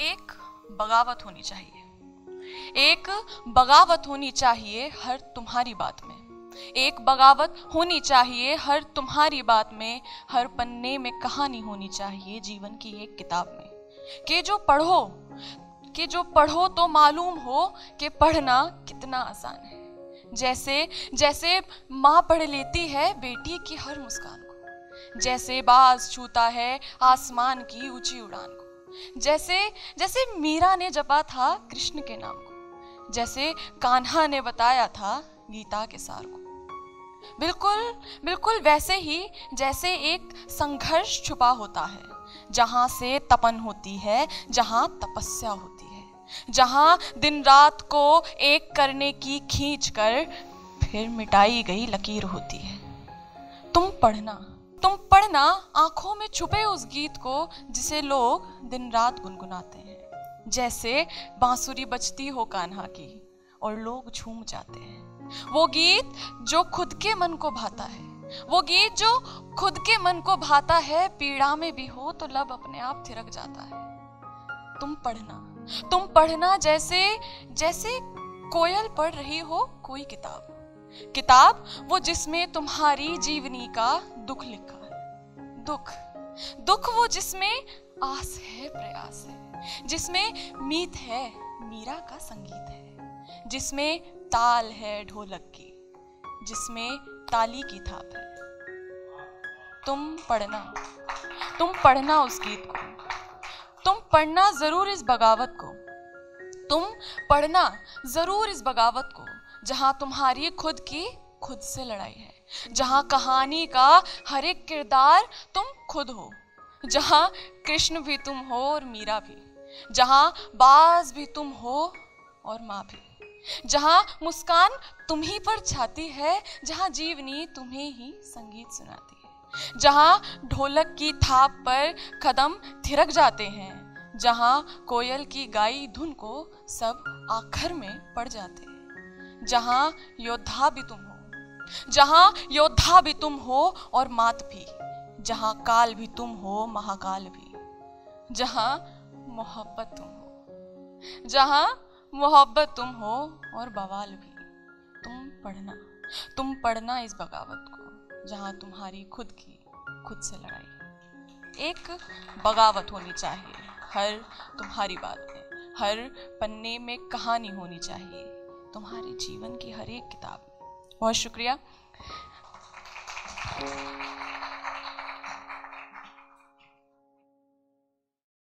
एक बगावत होनी चाहिए। एक बगावत होनी चाहिए हर तुम्हारी बात में। एक बगावत होनी चाहिए हर तुम्हारी बात में। हर पन्ने में कहानी होनी चाहिए जीवन की एक किताब में। कि जो पढ़ो, कि जो पढ़ो तो मालूम हो कि पढ़ना कितना आसान है। जैसे जैसे माँ पढ़ लेती है बेटी की हर मुस्कान को। जैसे बाज छूता है आसमान की ऊँची उड़ान को। जैसे जैसे मीरा ने जपा था कृष्ण के नाम को, जैसे कान्हा ने बताया था गीता के सार को। बिल्कुल बिल्कुल वैसे ही, जैसे एक संघर्ष छुपा होता है, जहाँ से तपन होती है, जहाँ तपस्या होती है, जहाँ दिन रात को एक करने की खींच कर फिर मिटाई गई लकीर होती है। तुम पढ़ना तुम पढ़ना आँखों में छुपे उस गीत को जिसे लोग दिन रात गुनगुनाते हैं। जैसे बांसुरी बजती हो कान्हा की और लोग झूम जाते हैं। वो गीत जो खुद के मन को भाता है। वो गीत जो खुद के मन को भाता है, पीड़ा में भी हो तो लब अपने आप थिरक जाता है। तुम पढ़ना तुम पढ़ना जैसे जैसे कोयल पढ़ रही हो कोई किताब। किताब वो जिसमें तुम्हारी जीवनी का दुख लिखा है। दुख। दुख वो जिसमें आस है, प्रयास है। जिसमें मीत है, मीरा का संगीत है। जिसमें ताल है, ढोलक की। जिसमें ताली की थाप है। तुम पढ़ना। तुम पढ़ना उस गीत को। तुम पढ़ना ज़रूर इस बगावत को। तुम पढ़ना ज़रूर इस बगावत को, जहाँ तुम्हारी खुद की खुद से लड़ाई है। जहाँ कहानी का हर एक किरदार तुम खुद हो, जहाँ कृष्ण भी तुम हो और मीरा भी, जहाँ बाज भी तुम हो और माँ भी, जहाँ मुस्कान तुम ही पर छाती है, जहाँ जीवनी तुम्हें ही संगीत सुनाती है, जहाँ ढोलक की थाप पर कदम थिरक जाते हैं, जहाँ कोयल की गाई धुन को सब आखिर में पड़ जाते हैं, जहाँ योद्धा भी तुम हो जहाँ योद्धा भी तुम हो और मात भी, जहाँ काल भी तुम हो, महाकाल भी, जहाँ मोहब्बत तुम हो, जहाँ मोहब्बत तुम हो और बवाल भी, तुम पढ़ना तुम पढ़ना इस बगावत को, जहाँ तुम्हारी खुद की, खुद से लड़ाई। एक बगावत होनी चाहिए, हर तुम्हारी बात में, हर पन्ने में कहानी होनी चाहिए, तुम्हारे जीवन की हर एक किताब बहुत शुक्रिया।